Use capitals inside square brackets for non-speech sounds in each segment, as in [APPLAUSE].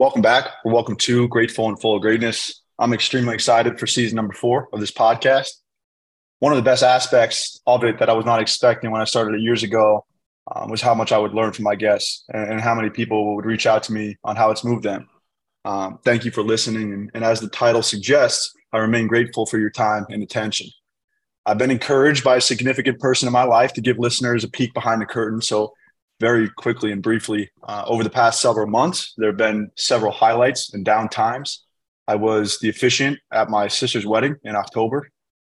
Welcome back, or welcome to Grateful and Full of Greatness. I'm extremely excited for season number four of this podcast. One of the best aspects of it that I was not expecting when I started it years ago um, was how much I would learn from my guests and, and, how many people would reach out to me on how it's moved them. Um, thank you for listening. And, and as the title suggests, I remain grateful for your time and attention. I've been encouraged by a significant person in my life to give listeners a peek behind the curtain. So very quickly and briefly, uh, over the past several months, there have been several highlights and down times. I was the officiant at my sister's wedding in October.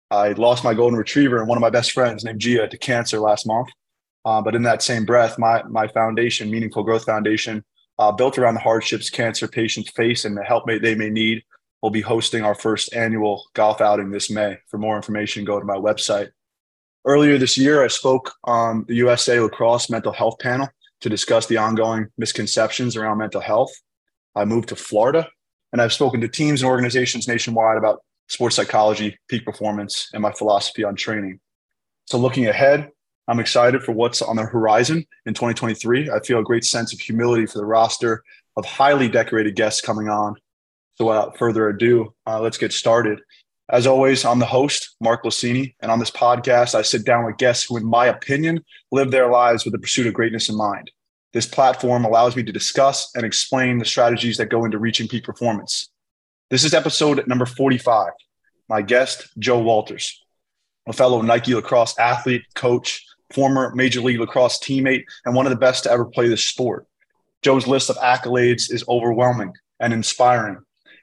I lost my golden retriever and one of my best friends named Gia to cancer last month. Uh, but in that same breath, my, my foundation, Meaningful Growth Foundation, uh, built around the hardships cancer patients face and the help may, they may need, will be hosting our first annual golf outing this May. For more information, go to my website, Earlier this year, I spoke on the USA Lacrosse Mental Health Panel to discuss the ongoing misconceptions around mental health. I moved to Florida, and I've spoken to teams and organizations nationwide about sports psychology, peak performance, and my philosophy on training. So, looking ahead, I'm excited for what's on the horizon in 2023. I feel a great sense of humility for the roster of highly decorated guests coming on. So, without further ado, uh, let's get started. As always, I'm the host, Mark Glicini, and on this podcast, I sit down with guests who, in my opinion, live their lives with the pursuit of greatness in mind. This platform allows me to discuss and explain the strategies that go into reaching peak performance. This is episode number 45. My guest, Joe Walters, a fellow Nike lacrosse athlete, coach, former Major League Lacrosse teammate, and one of the best to ever play this sport. Joe's list of accolades is overwhelming and inspiring.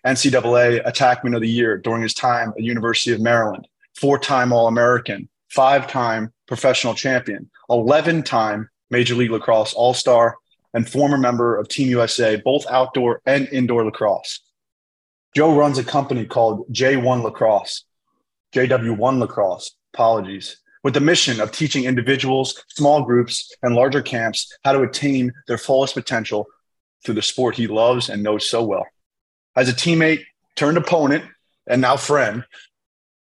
NCAA Attackman of the Year during his time at University of Maryland, four-time All-American, five-time professional champion, 11-time Major League Lacrosse All-Star, and former member of Team USA, both outdoor and indoor lacrosse. Joe runs a company called J1 Lacrosse, JW1 Lacrosse, apologies, with the mission of teaching individuals, small groups, and larger camps how to attain their fullest potential through the sport he loves and knows so well as a teammate turned opponent and now friend,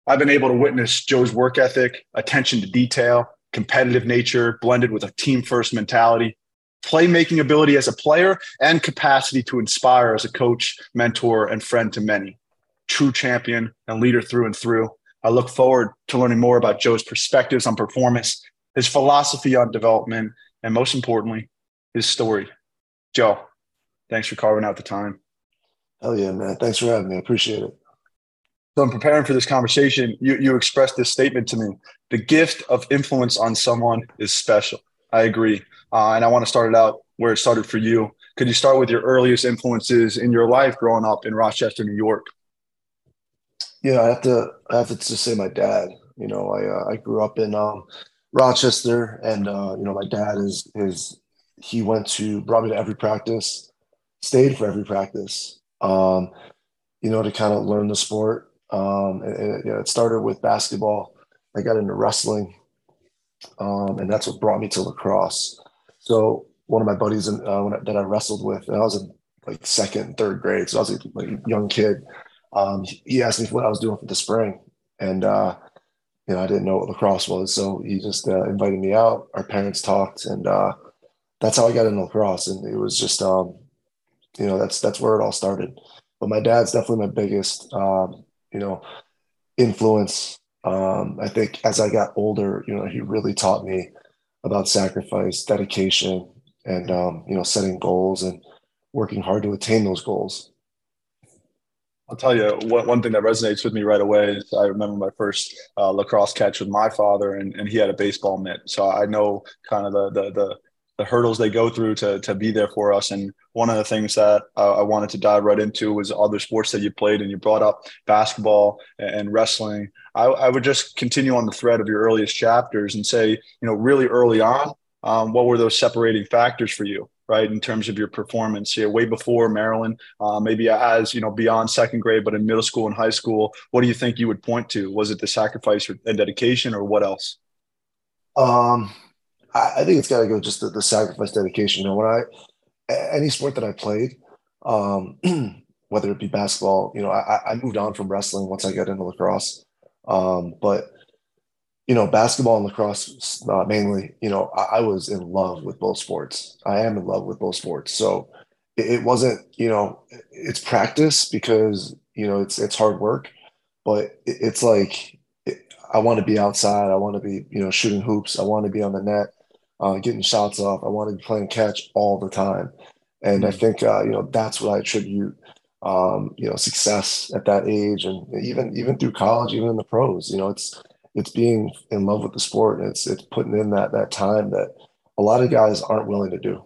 I've been able to witness Joe's work ethic, attention to detail, competitive nature blended with a team first mentality, playmaking ability as a player, and capacity to inspire as a coach, mentor, and friend to many. True champion and leader through and through. I look forward to learning more about Joe's perspectives on performance, his philosophy on development, and most importantly, his story. Joe, thanks for carving out the time. Hell yeah, man. Thanks for having me. I appreciate it. So I'm preparing for this conversation, you, you expressed this statement to me. The gift of influence on someone is special. I agree. Uh, and I want to start it out where it started for you. Could you start with your earliest influences in your life growing up in Rochester, New York? Yeah, I have to. I have to just say my dad. You know, I uh, I grew up in um, Rochester, and uh, you know, my dad is is he went to brought me to every practice, stayed for every practice, um, you know, to kind of learn the sport. Um, know, it started with basketball. I got into wrestling, um, and that's what brought me to lacrosse. So one of my buddies in, uh, I, that I wrestled with, and I was in like second, third grade, so I was a, like young kid. Um, he asked me what I was doing for the spring, and uh, you know, I didn't know what lacrosse was, so he just uh, invited me out. Our parents talked, and uh, that's how I got into lacrosse. And it was just um, you know that's that's where it all started. But my dad's definitely my biggest um, you know influence. Um, i think as i got older you know he really taught me about sacrifice dedication and um, you know setting goals and working hard to attain those goals. I'll tell you one, one thing that resonates with me right away is I remember my first uh, lacrosse catch with my father, and, and he had a baseball mitt. So I know kind of the, the, the the hurdles they go through to to be there for us. And one of the things that uh, I wanted to dive right into was other sports that you played, and you brought up basketball and wrestling. I, I would just continue on the thread of your earliest chapters and say, you know, really early on, um, what were those separating factors for you? right in terms of your performance here way before maryland uh, maybe as you know beyond second grade but in middle school and high school what do you think you would point to was it the sacrifice and dedication or what else um I, I think it's got to go just the, the, sacrifice, dedication. You know, when I any sport that I played, um, [CLEARS THROAT] whether it be basketball, you know, I, I moved on from wrestling once I got into lacrosse. Um, but you know, basketball and lacrosse uh, mainly, you know, I, I, was in love with both sports. I am in love with both sports. So it wasn't, you know, it's practice because, you know, it's, it's hard work, but it's like, I want to be outside. I want to be, you know, shooting hoops. I want to be on the net, uh, getting shots off. I wanted to be playing catch all the time. And I mm-hmm. think, uh, you know, that's what I attribute, um, you know, success at that age and even, even through college, even in the pros, you know, it's, it's being in love with the sport and it's, it's putting in that, that time that a lot of guys aren't willing to do.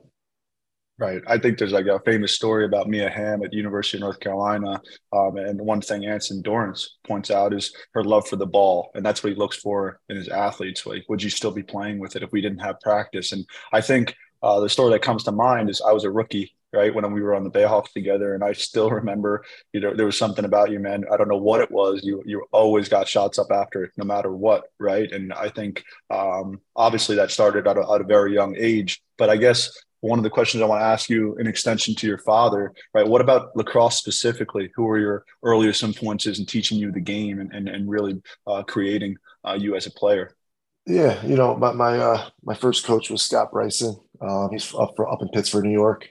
Right. I think there's like a famous story about Mia Hamm at University of North Carolina. Um, and one thing Anson Dorrance points out is her love for the ball. And that's what he looks for in his athletes. Like, would you still be playing with it if we didn't have practice? And I think uh, the story that comes to mind is I was a rookie, right, when we were on the Bayhawks together. And I still remember, you know, there was something about you, man. I don't know what it was. You, you always got shots up after it, no matter what. Right. And I think um, obviously that started at a, at a very young age. But I guess one of the questions I want to ask you in extension to your father, right? What about lacrosse specifically? Who were your earliest influences in teaching you the game and, and, and really uh, creating uh, you as a player? Yeah, you know, my my, uh, my first coach was Scott Bryson. Um, he's up for, up in Pittsford, New York.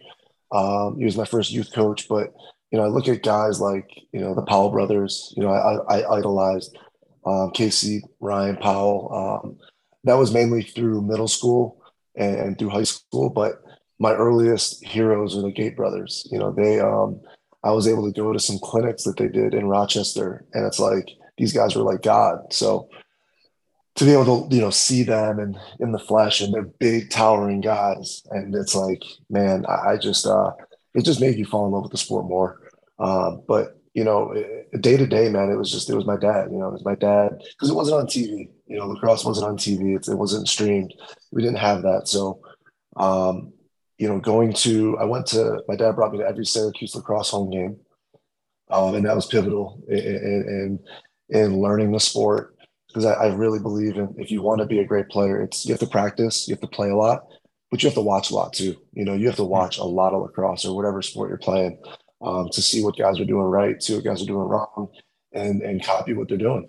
Um, he was my first youth coach, but you know, I look at guys like you know the Powell brothers. You know, I, I idolized um, Casey, Ryan Powell. Um, that was mainly through middle school and, and through high school, but my earliest heroes are the Gait brothers. You know, they um, I was able to go to some clinics that they did in Rochester, and it's like these guys were like God. So to be able to you know see them and in the flesh, and they're big, towering guys, and it's like, man, I, I just uh, it just made you fall in love with the sport more. Uh, but you know, day to day, man, it was just it was my dad. You know, it was my dad because it wasn't on TV. You know, lacrosse wasn't on TV. It, it wasn't streamed. We didn't have that, so. Um, you know, going to, I went to, my dad brought me to every Syracuse lacrosse home game. Um, and that was pivotal in, in, in learning the sport because I, I, really believe in if you want to be a great player, it's you have to practice, you have to play a lot, but you have to watch a lot too. You know, you have to watch a lot of lacrosse or whatever sport you're playing um, to see what guys are doing right, see what guys are doing wrong, and and copy what they're doing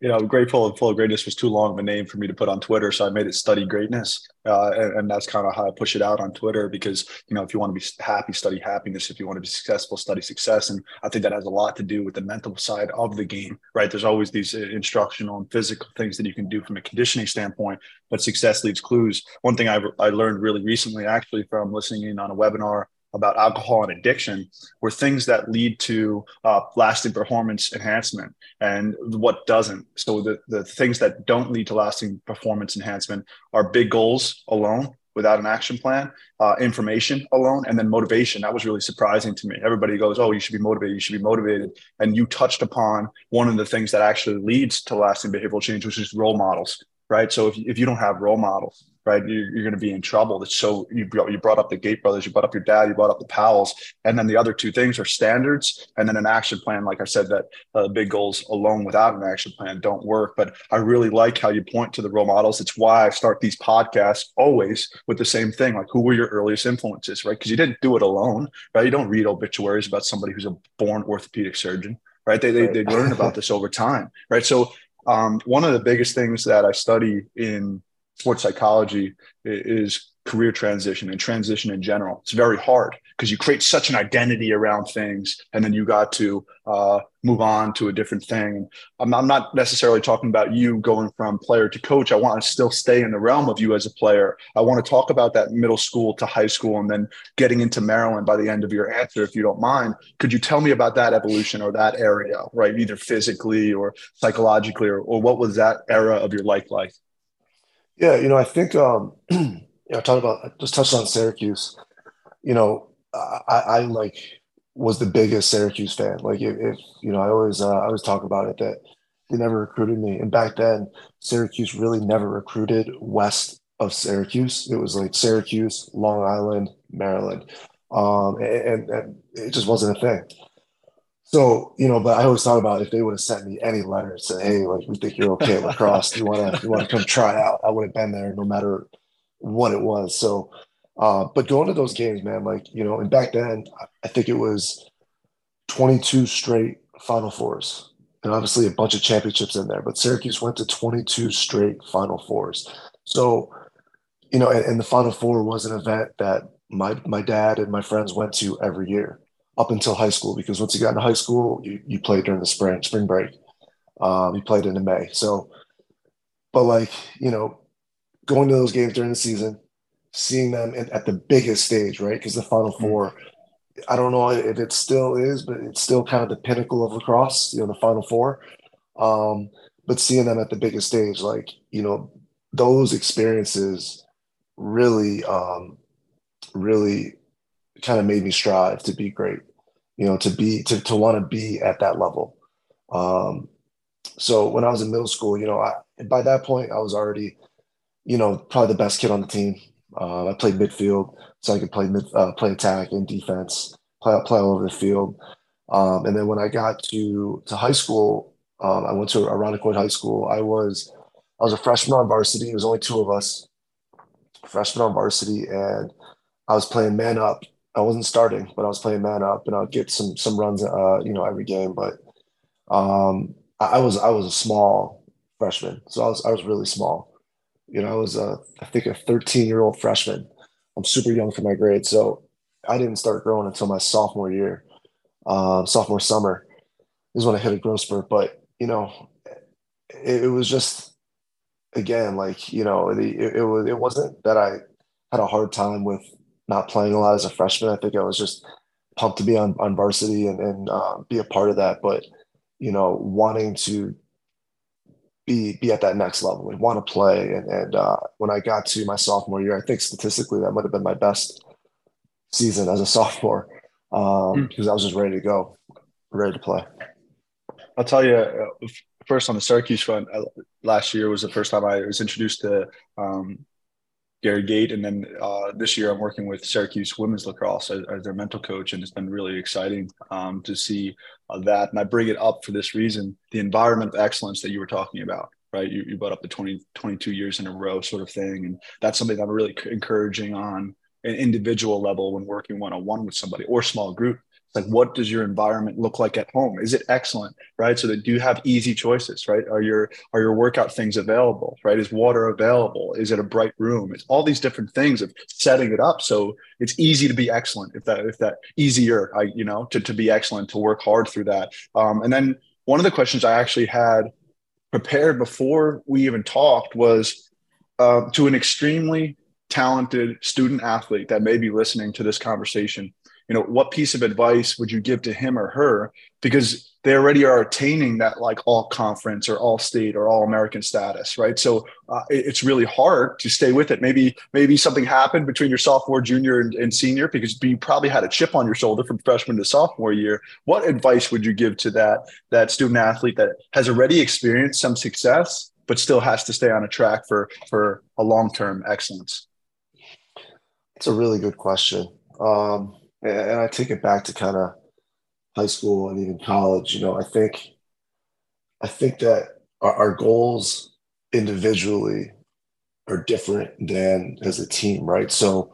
you know, grateful and full of greatness was too long of a name for me to put on Twitter, so I made it study greatness, uh, and, and, that's kind of how I push it out on Twitter because you know if you want to be happy, study happiness. If you want to be successful, study success, and I think that has a lot to do with the mental side of the game, right? There's always these uh, instructional and physical things that you can do from a conditioning standpoint, but success leaves clues. One thing I I learned really recently, actually, from listening in on a webinar about alcohol and addiction were things that lead to uh, lasting performance enhancement and what doesn't. So the, the things that don't lead to lasting performance enhancement are big goals alone without an action plan, uh, information alone, and then motivation. That was really surprising to me. Everybody goes, "Oh, you should be motivated. You should be motivated," and you touched upon one of the things that actually leads to lasting behavioral change, which is role models. Right. So if, if you don't have role models, right? You're, you're going to be in trouble. It's so you you brought up the Gait brothers, you brought up your dad, you brought up the Powells, and then the other two things are standards and then an action plan. Like I said, that uh, big goals alone without an action plan don't work. But I really like how you point to the role models. It's why I start these podcasts always with the same thing, like who were your earliest influences, right? Because you didn't do it alone, right? You don't read obituaries about somebody who's a born orthopedic surgeon, right? They they, they learn about this over time, right? So um, one of the biggest things that I study in sports psychology is career transition and transition in general. It's very hard because you create such an identity around things, and then you got to uh, move on to a different thing. I'm, I'm, not necessarily talking about you going from player to coach. I want to still stay in the realm of you as a player. I want to talk about that middle school to high school and then getting into Maryland by the end of your answer, if you don't mind. Could you tell me about that evolution or that area, right? Either physically or psychologically, or, or what was that era of your life like? Yeah, you know, I think um, [CLEARS THROAT] you know, about just touched on Syracuse. You know, I, I like was the biggest Syracuse fan. Like if, if you know, I always uh, I always talk about it that they never recruited me, and back then Syracuse really never recruited west of Syracuse. It was like Syracuse, Long Island, Maryland, um, and, and it just wasn't a thing. So, you know, but I always thought about if they would have sent me any letter said, Hey, like we think you're okay at lacrosse. You wanna you wanna come try out, I would have been there no matter what it was. So uh, but going to those games, man, like, you know, and back then I think it was 22 straight final fours and obviously a bunch of championships in there, but Syracuse went to 22 straight final fours. So, you know, and, and the final four was an event that my my dad and my friends went to every year up until high school because once you got into high school, you, you played during the spring spring break. Um, you played into May. So, but like you know, going to those games during the season, seeing them in, at the biggest stage, right? Because the Final mm-hmm. Four, I don't know if it still is, but it's still kind of the pinnacle of lacrosse. You know, the Final Four. Um, but seeing them at the biggest stage, like you know, those experiences really, um, really kind of made me strive to be great. You know, to be to to want to be at that level. Um, so when I was in middle school, you know, I, by that point I was already, you know, probably the best kid on the team. Uh, I played midfield, so I could play mid, uh, play attack and defense, play play all over the field. Um, and then when I got to to high school, um, I went to Irondequoit High School. I was I was a freshman on varsity. It was only two of us, freshman on varsity, and I was playing man up. I wasn't starting, but I was playing man up, and I'd get some some runs, uh, you know, every game. But um, I, I was I was a small freshman, so I was I was really small. You know, I was a I think a 13 year old freshman. I'm super young for my grade, so I didn't start growing until my sophomore year, um, sophomore summer is when I hit a growth spurt. But you know, it, it was just again like you know it, it, was it wasn't that I had a hard time with not playing a lot as a freshman. I think I was just pumped to be on on varsity and and uh, be a part of that. But you know, wanting to be be at that next level and want to play. And and uh, when I got to my sophomore year, I think statistically that might have been my best season as a [LAUGHS] sophomore um, mm. because I was just ready to go, ready to play. I'll tell you, uh, first on the Syracuse front, uh, last year was the first time I was introduced to um, Gary Gait, and then uh, this year I'm working with Syracuse women's lacrosse as, as, their mental coach, and it's been really exciting um, to see uh, that. And I bring it up for this reason: the environment of excellence that you were talking about, right? You, you brought up the 20, 22 years in a row sort of thing, and that's something that I'm really encouraging on an individual level when working one on one with somebody or small group like what does your environment look like at home? Is it excellent right? So that do you have easy choices right? Are your are your workout things available right? Is water available? Is it a bright room? It's all these different things of setting it up. So it's easy to be excellent if that if that easier i you know to, to be excellent to work hard through that. Um, and then one of the questions i actually had prepared before we even talked was uh, to an extremely talented student athlete that may be listening to this conversation you know what piece of advice would you give to him or her? Because they already are attaining that like all conference or all state or all american status right? So uh, it, it's really hard to stay with it. Maybe maybe something happened between your sophomore junior and, and senior because you probably had a chip on your shoulder from freshman to sophomore year. What advice would you give to that that student athlete that has already experienced some success but still has to stay on a track for for a long-term excellence? It's a really good question. Um, and I take it back to kind of high school and even college. You know, I think, I think that our, our goals individually are different than as a team, right? So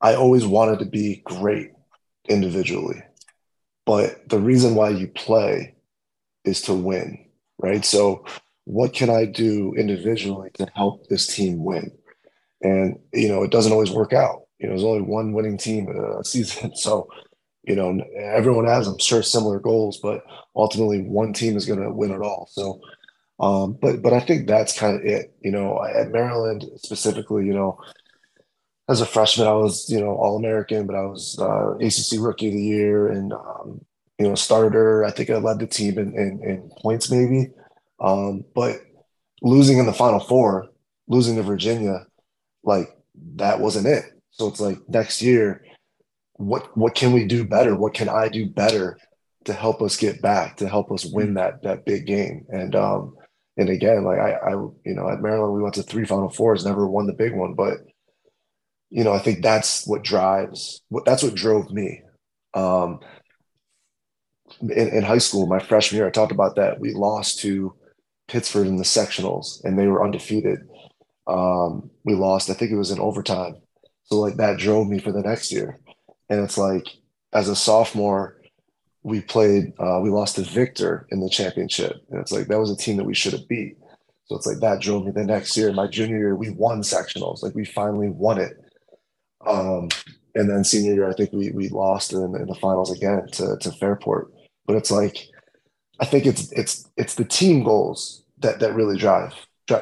I always wanted to be great individually, but the reason why you play is to win, right? So what can I do individually to help this team win? And you know, it doesn't always work out you know, there's only one winning team in a [LAUGHS] season. So, you know, everyone has, I'm sure, similar goals, but ultimately one team is going to win it all. So, um, but but I think that's kind of it. You know, at Maryland specifically, you know, as a freshman, I was you know All American, but I was uh, ACC Rookie of the Year and um, you know starter. I think I led the team in, in, in points maybe, um, but losing in the Final Four, losing to Virginia, like that wasn't it. So it's like next year, what what can we do better? What can I do better to help us get back, to help us win that that big game? And um, and again, like I, I you know, at Maryland we went to three Final Fours, never won the big one, but you know, I think that's what drives. What that's what drove me. Um, in, in high school, my freshman year, I talked about that. We lost to Pittsford in the sectionals, and they were undefeated. Um, we lost. I think it was in overtime so like that drove me for the next year. And it's like as a sophomore, we played, uh, we lost to Victor in the championship. And it's like that was a team that we should have beat. So it's like that drove me the next year. My junior year, we won sectionals. Like we finally won it. Um, and then senior year, I think we we lost in, in the finals again to to Fairport. But it's like, I think it's it's it's the team goals that that really drive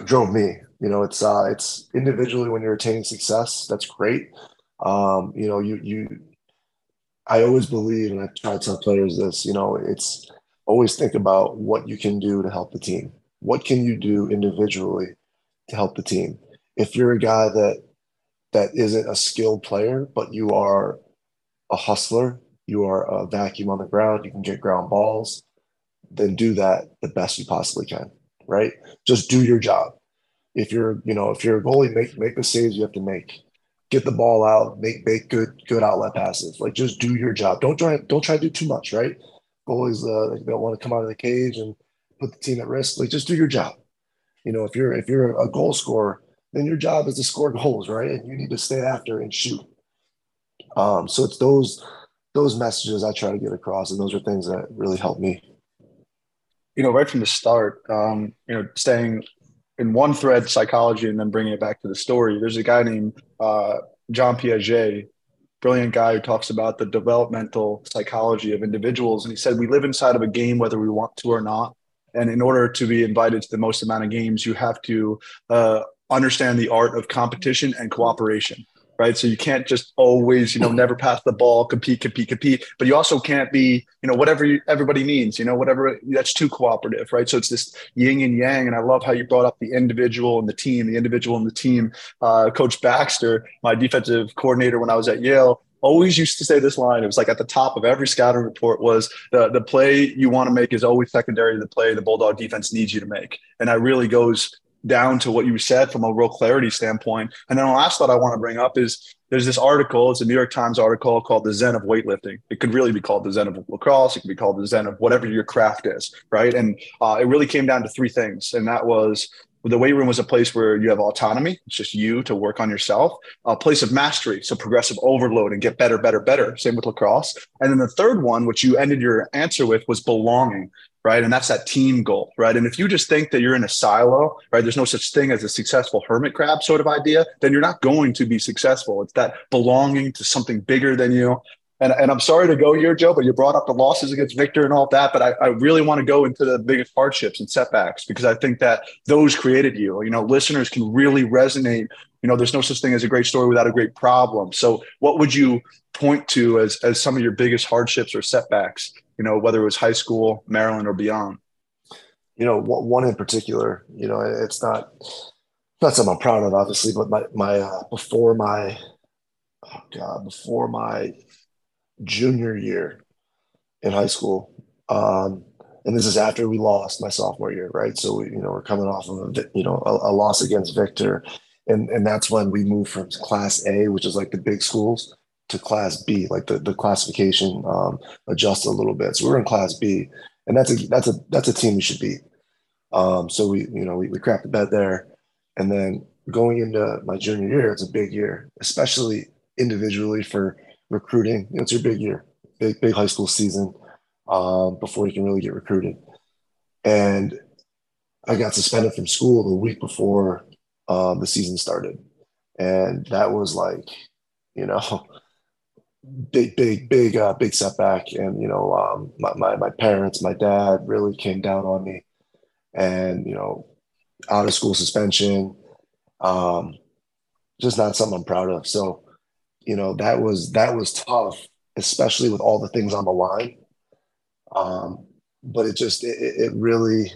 drove me. You know, it's uh, it's individually when you're attaining success, that's great. Um, you know, you you. I always believe, and I try to tell players this. You know, it's always think about what you can do to help the team. What can you do individually to help the team? If you're a guy that that isn't a skilled player, but you are a hustler, you are a vacuum on the ground, you can get ground balls, then do that the best you possibly can, right? Just do your job. If you're, you know, if you're a goalie, make make the saves you have to make. Get the ball out, make make good good outlet passes. Like just do your job. Don't try don't try to do too much, right? Goalies uh, they don't want to come out of the cage and put the team at risk. Like just do your job. You know, if you're if you're a goal scorer, then your job is to score [LAUGHS] goals, right? And you need to stay after and shoot. Um, so it's those those messages I try to get across, and those are things that really help me. You know, right from the start, um, you know, staying in one thread, psychology, and then bringing it back to the story. There's a guy named uh, John Piaget, brilliant guy who talks about the developmental psychology of individuals, and he said we live inside of a game whether we want to or not. And in order to be invited to the most amount of games, you have to uh, understand the art of competition and cooperation right so you can't just always you know [LAUGHS] never pass the ball compete compete compete but you also can't be you know whatever you, everybody needs you know whatever that's too cooperative right so it's this yin and yang and i love how you brought up the individual and the team the individual and the team uh, coach baxter my defensive coordinator when i was at yale always used to say this line. It was like at the top of every scouting report was the, the play you want to make is always secondary to the play the Bulldog defense needs you to make. And that really goes down to what you said from a real clarity standpoint. And then the last thought I want to bring up is there's this article, it's a New York Times article called The Zen of Weightlifting. It could really be called The Zen of Lacrosse. It could be called The Zen of whatever your craft is, right? And uh, it really came down to three things. And that was the weight room was a place where you have autonomy. It's just you to work on yourself. A place of mastery, so progressive overload and get better, better, better. Same with lacrosse. And then the third one, which you ended your answer with, was belonging right? And that's that team goal, right? And if you just think that you're in a silo, right, there's no such thing as a successful hermit crab sort of idea, then you're not going to be successful. It's that belonging to something bigger than you. And, and I'm sorry to go here, Joe, but you brought up the losses against Victor and all that. But I, I really want to go into the biggest hardships and setbacks because I think that those created you. You know, listeners can really resonate. You know, there's no such thing as a great story without a great problem. So, what would you point to as, as some of your biggest hardships or setbacks you know, whether it was high school, Maryland, or beyond? You know, one in particular, you know, it's not not something I'm proud of, obviously, but my my uh, before my oh god, before my junior year in high school, um, and this is after we lost my sophomore year, right? So we, you know, we're coming off of a, you know a, a loss against Victor, and and that's when we moved from Class A, which is like the big schools, to class B, like the, the classification um, adjusted a little bit. So we are in class B and that's a, that's a, that's a team we should beat. Um, so we, you know, we, we cracked the bed there and then going into my junior year, it's a big year, especially individually for recruiting. It's your big year, big, big high school season um, before you can really get recruited. And I got suspended from school the week before um, the season started. And that was like, you know, big, big, big, uh, big setback. And, you know, um, my, my, my parents, my dad really came down on me and, you know, out of school suspension, um, just not something I'm proud of. So, you know, that was, that was tough, especially with all the things on the line. Um, but it just, it, it really,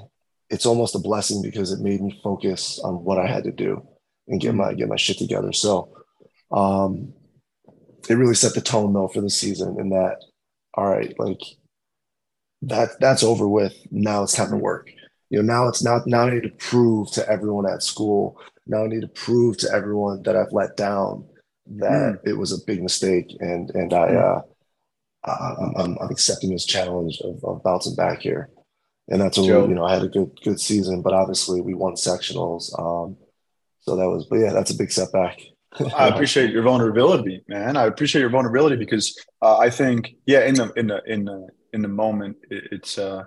it's almost a blessing because it made me focus on what I had to do and get my, get my shit together. So, um, it really set the tone though for the season in that all right like that that's over with. Now it's time to work. You know now it's not now i need to prove to everyone at school. Now i need to prove to everyone that i've let down that mm. it was a big mistake and and i hmm. uh I'm, I'm, I'm accepting this challenge of, of bouncing back here. And that's a you know i had a good good season but obviously we won sectionals um so that was but yeah that's a big setback I appreciate your vulnerability, man. I appreciate your vulnerability because uh, I think, yeah, in the in the in the in the moment, it, it's uh,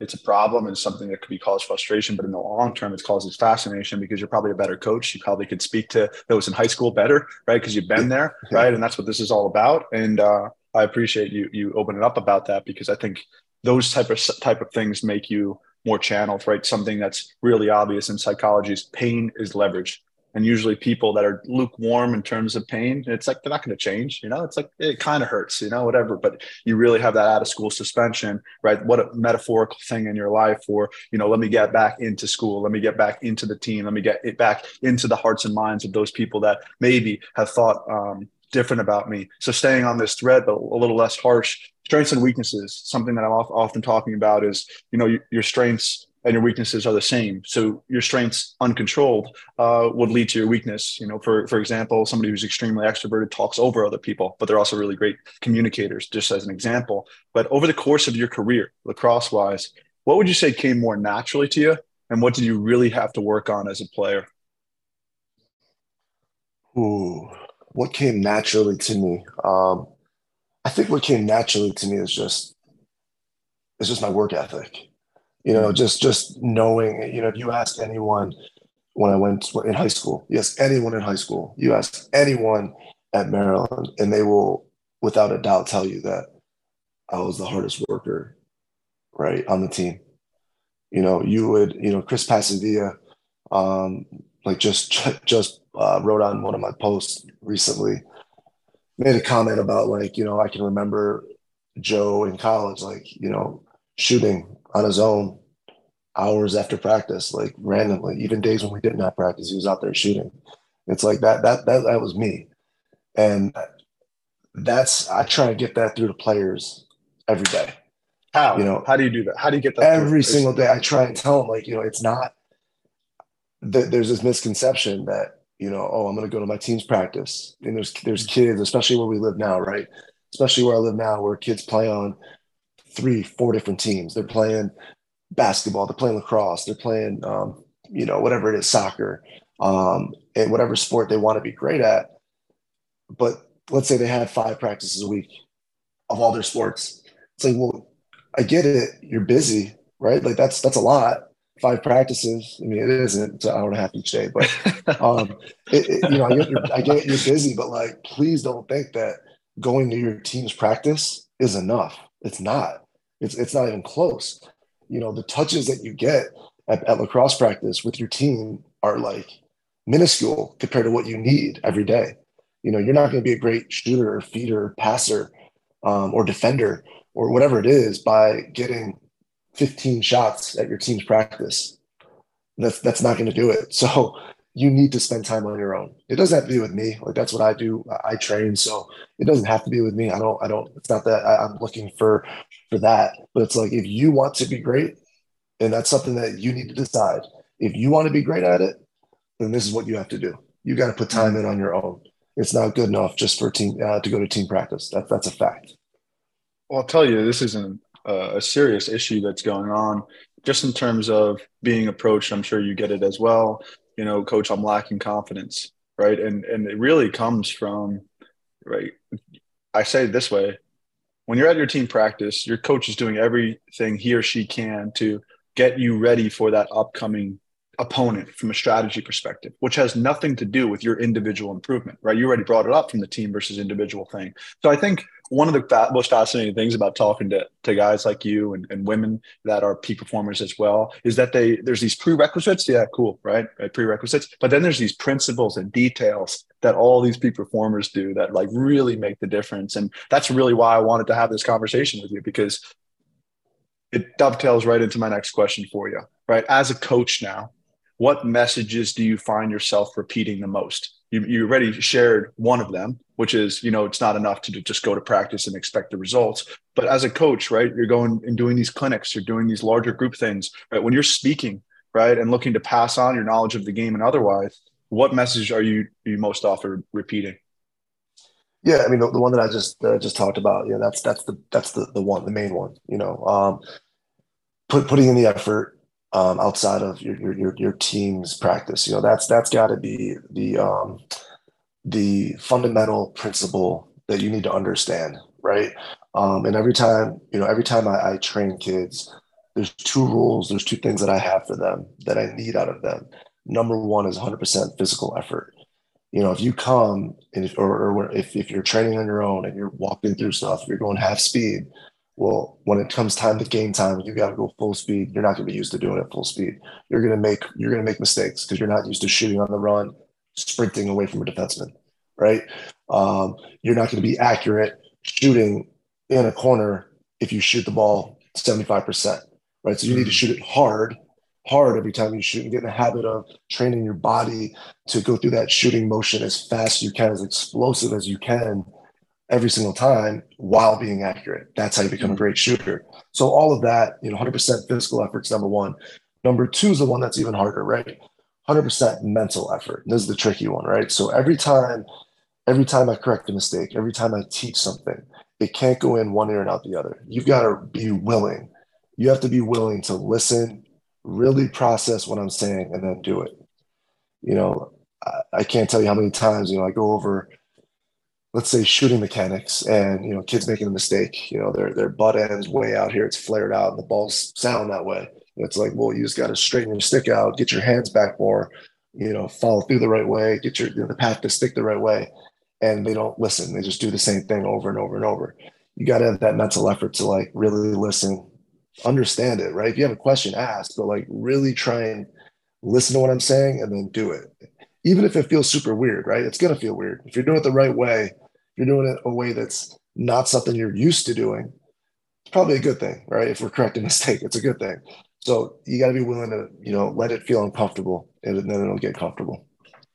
it's a problem and something that could be cause frustration. But in the long term, it causes fascination because you're probably a better coach. You probably could speak to those in high school better, right? Because you've been there, right? And that's what this is all about. And uh, I appreciate you you opening up about that because I think those type of type of things make you more channeled, right? Something that's really obvious in psychology is pain is leverage and usually people that are lukewarm in terms of pain it's like they're not going to change you know? It's like it kind of hurts you know whatever but you really have that out of school suspension right? What a metaphorical thing in your life for you know let me get back into school let me get back into the team let me get it back into the hearts and minds of those people that maybe have thought um, different about me. So staying on this thread but a little less harsh strengths and weaknesses something that i'm often talking about is you know your strengths and your weaknesses are the same. So your strengths uncontrolled uh, would lead to your weakness. You know, for for example, somebody who's extremely extroverted talks over other people, but they're also really great communicators. Just as an example. But over the course of your career, lacrosse wise, what would you say came more naturally to you, and what did you really have to work on as a player? Ooh, what came naturally to me? Um, I think what came naturally to me is just it's just my work ethic you know just just knowing you know if you ask anyone when i went in high school yes anyone in high school you ask anyone at maryland and they will without a doubt tell you that i was the hardest worker right on the team. You know you would you know chris pasavia um like just just uh, wrote on one of my posts recently made a comment about like you know i can remember joe in college like you know shooting on his own hours after practice, like randomly, even days when we didn't practice, he was out there shooting. It's like that, that, that, that was me. And that's, I try to get that through to players every day. How, you know, how do you do that? How do you get that? Every single day. I try and tell them like, you know, it's not, there's this misconception that, you know, oh, I'm going to go to my team's practice. And there's, there's kids, especially where we live now, right? Especially where I live now, where kids play on three, four different teams. They're playing basketball, they're playing lacrosse, they're playing, um, you know, whatever it is, soccer, um, and whatever sport they want to be great at. But let's say they have five practices a week of all their sports. It's like, well, I get it. You're busy, right? Like that's that's a lot. Five practices. I mean, it isn't. It's an hour and a half each day, but [LAUGHS] um, it, it, you know, I get, you're, I get you're busy, but like, please don't think that going to your team's practice is enough. It's not. It's it's not even close. You know the touches that you get at, at lacrosse practice with your team are like minuscule compared to what you need every day. You know you're not going to be a great shooter or feeder passer um, or defender or whatever it is by getting 15 shots at your team's practice. That's that's not going to do it. [LAUGHS] So you need to spend time on your own it doesn't have to be with me like that's what i do i train so it doesn't have to be with me i don't i don't it's not that I, i'm looking for for that. But it's like if you want to be great, and that's something that you need to decide. If you want to be great at it, then this is what you have to do. You got to put time in on your own. It's not good enough just for team uh, to go to team practice. That, that's a fact. Well, I'll tell you, this isn't a serious issue that's going on. Just in terms of being approached, I'm sure you get it as well. You know, coach, I'm lacking confidence, right? And and it really comes from, right? I say it this way: when you're at your team practice, your coach is doing everything he or she can to get you ready for that upcoming opponent from a strategy perspective, which has nothing to do with your individual improvement, right? You already brought it up from the team versus individual thing. So I think one of the fa- most fascinating things about talking to, to guys like you and, and women that are peak performers as well is that they there's these prerequisites. Yeah, cool, right? right? Prerequisites. But then there's these principles and details that all these peak performers do that like really make the difference. And that's really why I wanted to have this conversation with you because it dovetails right into my next question for you, right? As a coach now, what messages do you find yourself repeating the most? You, you already shared one of them, which is, you know, it's not enough to just go to practice and expect the results. But as a coach, right, you're going and doing these clinics, you're doing these larger group things, right? When you're speaking, right, and looking to pass on your knowledge of the game and otherwise, what message are you, you most often repeating? Yeah, I mean the, the one that I just just talked about. Yeah, that's that's the that's the the one, the main one. You know, um, put putting in the effort, um, outside of your, your your team's practice. You know, that's that's got to be the um, the fundamental principle that you need to understand, right? Um, and every time, you know, every time I, I train kids, there's two rules, there's two things that I have for them that I need out of them. Number one is 100% physical effort. You know, if you come and if, or, or if, if you're training on your own and you're walking through stuff, you're going half speed. Well, when it comes time to game time, you got to go full speed. You're not going to be used to doing it full speed. You're going to make you're going to make mistakes because you're not used to shooting on the run, sprinting away from a defenseman, right? Um, you're not going to be accurate shooting in a corner if you shoot the ball 75%, right? So you need to mm. shoot it hard, hard every time you shoot and get in the habit of training your body to go through that shooting motion as fast as you can, as explosive as you can every single time while being accurate. That's how you become a mm. great shooter. So all of that, you know, 100% physical efforts, number one. Number two is the one that's even harder, right? 100% mental effort. This is the tricky one, right? So every time, every time I correct a mistake, every time I teach something, it can't go in one ear and out the other. You've got to be willing. You have to be willing to listen, really process what I'm saying, and then do it. You know, I, I can't tell you how many times, you know, I go over, let's say shooting mechanics and, you know, kids making a mistake, you know, their, their butt ends way out here, it's flared out and the balls sound that way. It's like, well, you just got to straighten your stick out, get your hands back more, you know, follow through the right way, get your you know, the path to stick the right way and they don't listen. They just do the same thing over and over and over. You got to have that mental effort to like really listen, understand it, right? If you have a question, ask, but like really try and listen to what I'm saying and then do it. Even if it feels super weird, right? It's going to feel weird. If you're doing it the right way, you're doing it a way that's not something you're used to doing, it's probably a good thing, right? If we're correcting a mistake, it's a good thing. So you got to be willing to, you know, let it feel uncomfortable and then it'll get comfortable.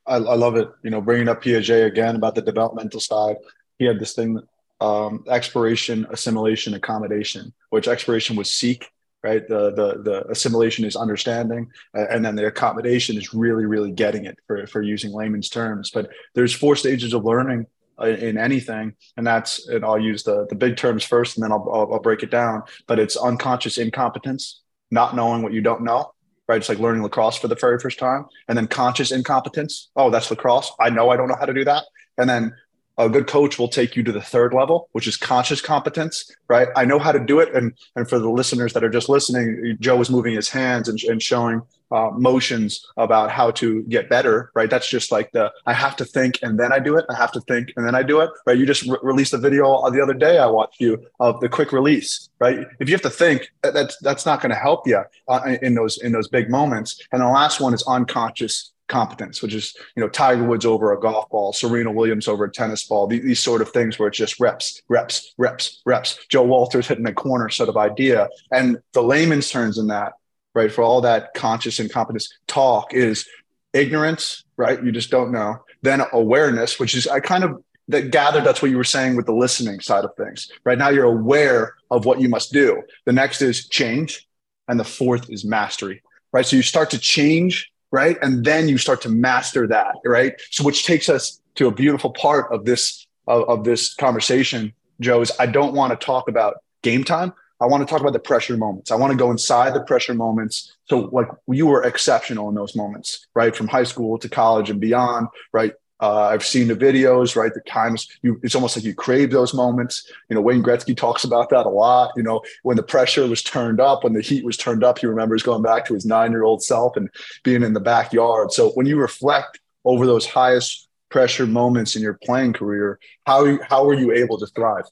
I, I love it. You know, bringing up Piaget again about the developmental side. He had this thing, um, exploration, assimilation, accommodation, which exploration was seek, right? The the the assimilation is understanding, and then the accommodation is really really getting it for for using layman's terms. But there's four stages of learning uh, in anything and that's and i'll use the the big terms first and then I'll, I'll, I'll break it down but it's unconscious incompetence not knowing what you don't know right? It's like learning lacrosse for the very first time, and then conscious incompetence. Oh, that's lacrosse. I know I don't know how to do that. And then a good coach will take you to the third level, which is conscious competence, right? I know how to do it. And, and for the listeners that are just listening, Joe was moving his hands and, and showing uh, motions about how to get better, right? That's just like the I have to think and then I do it. I have to think and then I do it, right? You just re- released a video the other day I watched you of the quick release, right? If you have to think, that's that's not going to help you uh, in those in those big moments. And the last one is unconscious competence, which is you know Tiger Woods over a golf ball, Serena Williams over a tennis ball. These, these, sort of things where it's just reps, reps, reps, reps. Joe Walters hitting a corner sort of idea, and the layman's terms in that right? For all that conscious and competence talk is ignorance, right? You just don't know. Then awareness, which is I kind of that gathered that's what you were saying with the listening side of things. Right now you're aware of what you must do. The next is change, and the fourth is mastery. Right. So you start to change, right? And then you start to master that, right? So which takes us to a beautiful part of this of, of this conversation, Joe, is I don't want to talk about game time. I want to talk about the pressure moments. I want to go inside the pressure moments. So, like, you were exceptional in those moments, right? From high school to college and beyond, right? Uh, I've seen the videos, right? The times you, it's almost like you crave those moments. You know, Wayne Gretzky talks about that a lot. You know, when the pressure was turned up, when the heat was turned up, he remembers going back to his nine year old self and being in the backyard. So, when you reflect over those highest pressure moments in your playing career, how, how were you able to thrive?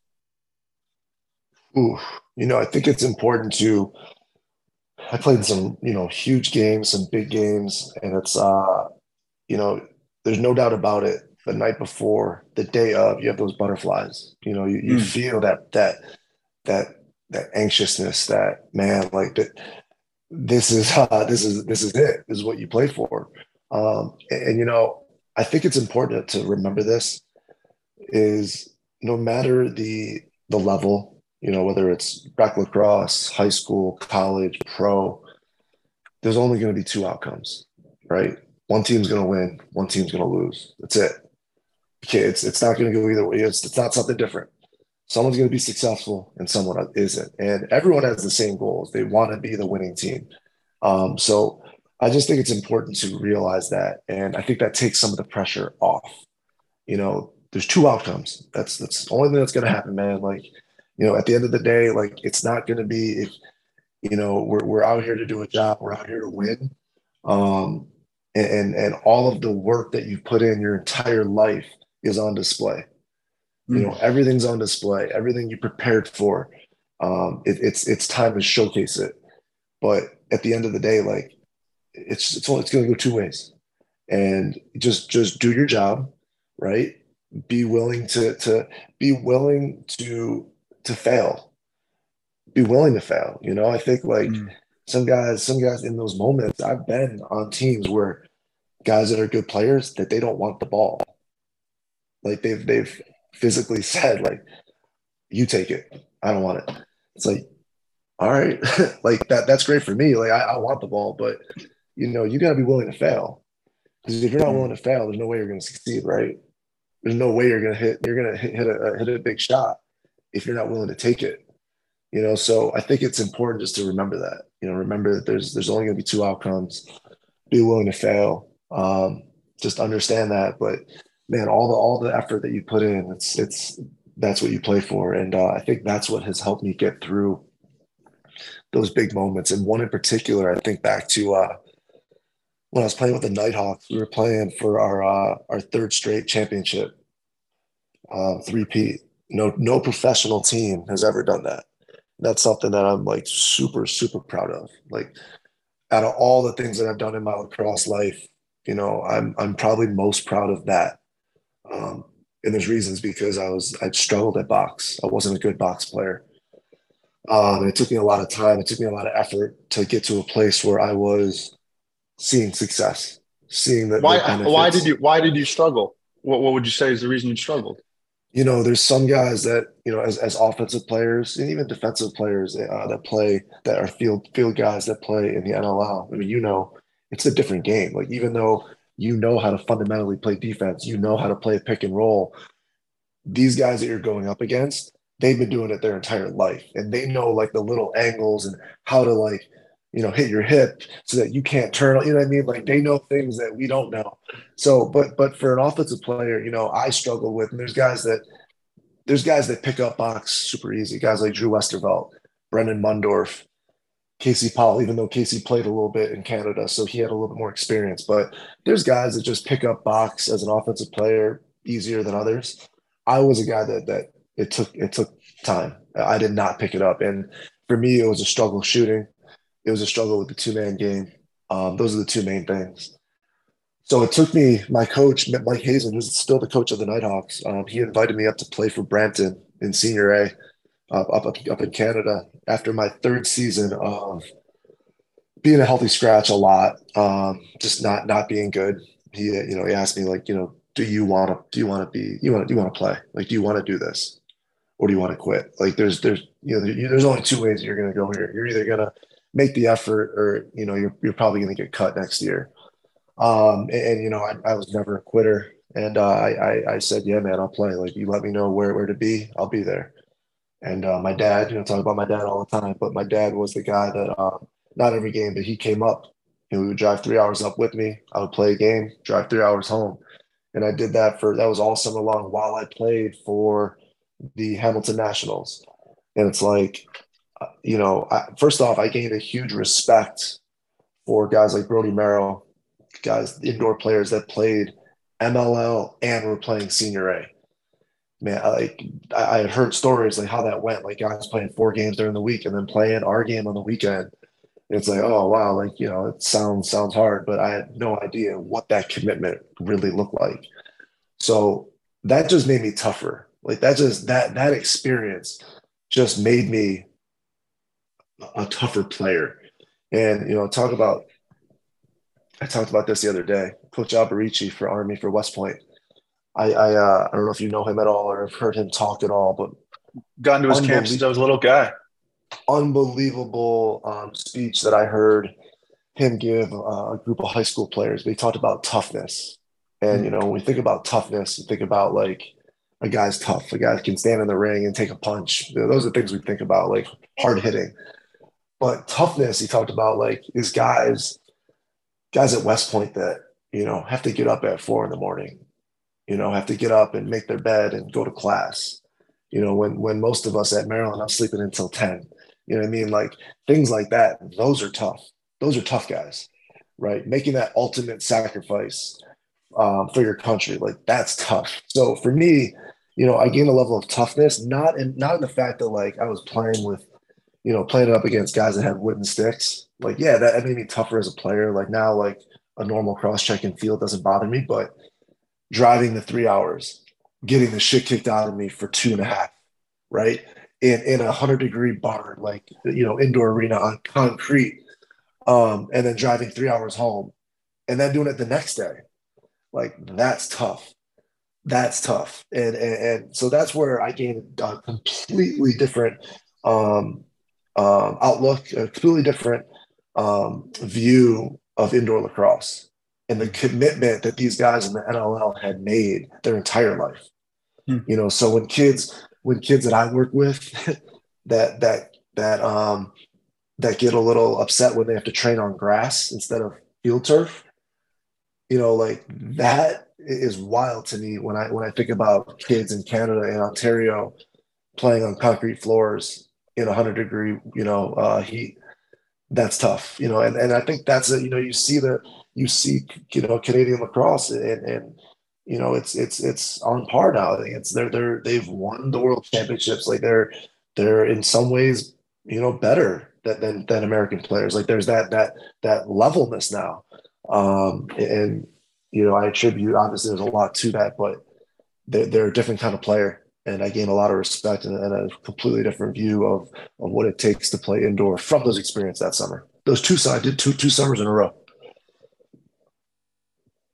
Ooh, you know, I think it's important to. I played some, you know, huge games, some big games, and it's, uh, you know, there's no doubt about it. The night before, the day of, you have those butterflies. You know, you, you mm. feel that that that that anxiousness. That man, like that. This is [LAUGHS] uh, this is this is it. This is what you play for. Um, and, and you know, I think it's important to remember this. Is no matter the the level you know, whether it's rec lacrosse, high school, college, pro, there's only going to be two outcomes, right? One team's going to win, one team's going to lose. That's it. Okay, it's it's not going to go either way. It's, it's not something different. Someone's going to be successful and someone isn't. And everyone has the same goals. They want to be the winning team. Um, so I just think it's important to realize that. And I think that takes some of the pressure off. You know, there's two outcomes. That's that's the only thing that's going to happen, man. Like you know, at the end of the day, like it's not going to be if You know, we're we're out here to do a job. We're out here to win. Um, and and all of the work that you've put in your entire life is on display. Mm. You know, mm. everything's on display. Everything you prepared for. Um, it, it's it's time to showcase it. But at the end of the day, like it's it's only it's going to go two ways, and just just do your job, right? Be willing to to be willing to to fail. Be willing to fail. You know, I think like. Mm some guys, some guys in those moments, I've been on teams where guys that are good players that they don't want the ball. Like they've they've physically [LAUGHS] said, like, you take it. I don't want it. It's like, all right, [LAUGHS] like that that's great for me. Like I, I want the ball, but you know, you gotta be willing to fail. Because if you're not willing to fail, there's no way you're gonna succeed, right? There's no way you're gonna hit you're gonna hit, hit a hit a big shot if you're not willing to take it you know? So i think it's important just to remember that you know remember that there's there's only going to be two outcomes. Be willing to fail um, just understand that but man all the all the effort that you put in it's it's that's what you play for. And uh, i think that's what has helped me get through those big moments. And one in particular i think back to uh, when i was playing with the Knighthawks we were playing for our uh, our third straight championship uh, three-peat no no professional team has ever done that that's something that I'm like super, super proud of. Like out of all the things that I've done in my lacrosse life, you know, I'm I'm probably most proud of that. Um, and there's reasons because I was I struggled at box. I wasn't a good box player. Um, it took me a lot of time. It took me a lot of effort to get to a place where I was seeing success, seeing that. Why? Why did you? Why did you struggle? What What would you say is the reason you struggled? You know, there's some guys that you know, as, as offensive players and even defensive players uh, that play that are field field guys that play in the NLL. I mean, you know, it's a different game. Like even though you know how to fundamentally play defense, you know how to play pick and roll. These guys that you're going up against, they've been doing it their entire life, and they know like the little angles and how to like you know, hit your hip so that you can't turn. You know what I mean? Like they know things that we don't know. So, but but for an offensive player, you know, I struggle with. And there's guys that there's guys that pick up box super easy. Guys like Drew Westervelt, Brendan Mundorf, Casey Powell. Even though Casey played a little bit in Canada, so he had a little bit more experience. But there's guys that just pick up box as an offensive player easier than others. I was a guy that that it took it took time. I did not pick it up, and for me, it was a struggle shooting it was a struggle with the two man game. Um, those are the two main things. So it took me, my coach, Mike Hasen, who's still the coach of the Knighthawks, um, he invited me up to play for Brampton in senior A uh, up, up, up in Canada after my third season of being a healthy scratch a lot, um, just not not being good. He, you know, he asked me like, you know, do you want to do you want to be you want to do you want to play? Like, do you want to do this, or do you want to quit? Like, there's there's you know there's only two ways you're going to go here. You're either going to make the effort or you know you're, you're probably going to get cut next year. Um, and, and, you know I, I, was never a quitter. And uh, I, I, said yeah man i'll play. Like you let me know where, where to be i'll be there. And uh, my dad you know talk about my dad all the time but my dad was the guy that uh, not every game but he came up. And we would drive three hours up with me. I would play a game drive three hours home. And i did that for that was all summer long while i played for the hamilton nationals. And it's like you know, I, first off, I gained a huge respect for guys like Brody Merrill, guys, indoor players that played MLL and were playing senior A. Man, like I had heard stories like how that went, like guys playing four games during the week and then playing our game on the weekend. It's like, oh wow, like you know, it sounds sounds hard, but I had no idea what that commitment really looked like. So that just made me tougher. Like that just that that experience just made me a tougher player. And you know, talk about I talked about this the other day. Coach Alberici for Army for West Point. I I, uh, I don't know if you know him at all or have heard him talk at all, but gone to his camp since I was a little guy. Unbelievable um, speech that I heard him give uh, a group of high school players. They talked about toughness, and you know, when we think about toughness, we think about like a guy's tough, a guy can stand in the ring and take a punch. Those are things we think about, like hard hitting. But toughness, he talked about like is guys, guys at West Point that, you know, have to get up at four in the morning, you know, have to get up and make their bed and go to class. You know, when when most of us at Maryland, I'm sleeping until 10. You know what I mean? Like things like that. Those are tough. Those are tough guys, right? Making that ultimate sacrifice um, for your country, like that's tough. So for me, you know, I gained a level of toughness, not in not in the fact that like I was playing with, you know, playing it up against guys that had wooden sticks. Like, yeah, that made me tougher as a player. Like now, like a normal cross checking field doesn't bother me, but driving the three hours, getting the shit kicked out of me for two and a half, right? In in a hundred degree barn, like you know, indoor arena on concrete, um, and then driving three hours home, and then doing it the next day, like that's tough. That's tough, and and, and so that's where I gained a completely different um, um, outlook, a completely different um, view of indoor lacrosse and the commitment that these guys in the NLL had made their entire life. Hmm. You know, so when kids when kids that I work with [LAUGHS] that that that um that get a little upset when they have to train on grass instead of field turf, you know, like that is wild to me when I when I think about kids in Canada and Ontario playing on concrete floors in 100 degree, you know, uh, heat. That's tough, you know, and, and I think that's it you know, you see the you see, you know, Canadian lacrosse and, and you know, it's it's it's on par now. I think it's they're they're they've won the world championships. Like they're they're in some ways, you know, better than than, than American players. Like there's that that that levelness now. Um, and you know, I attribute obviously there's a lot to that, but they're, they're a different kind of player. And I gain a lot of respect and, and, a completely different view of, of what it takes to play indoor from those experiences that summer. Those two, I did two two summers in a row.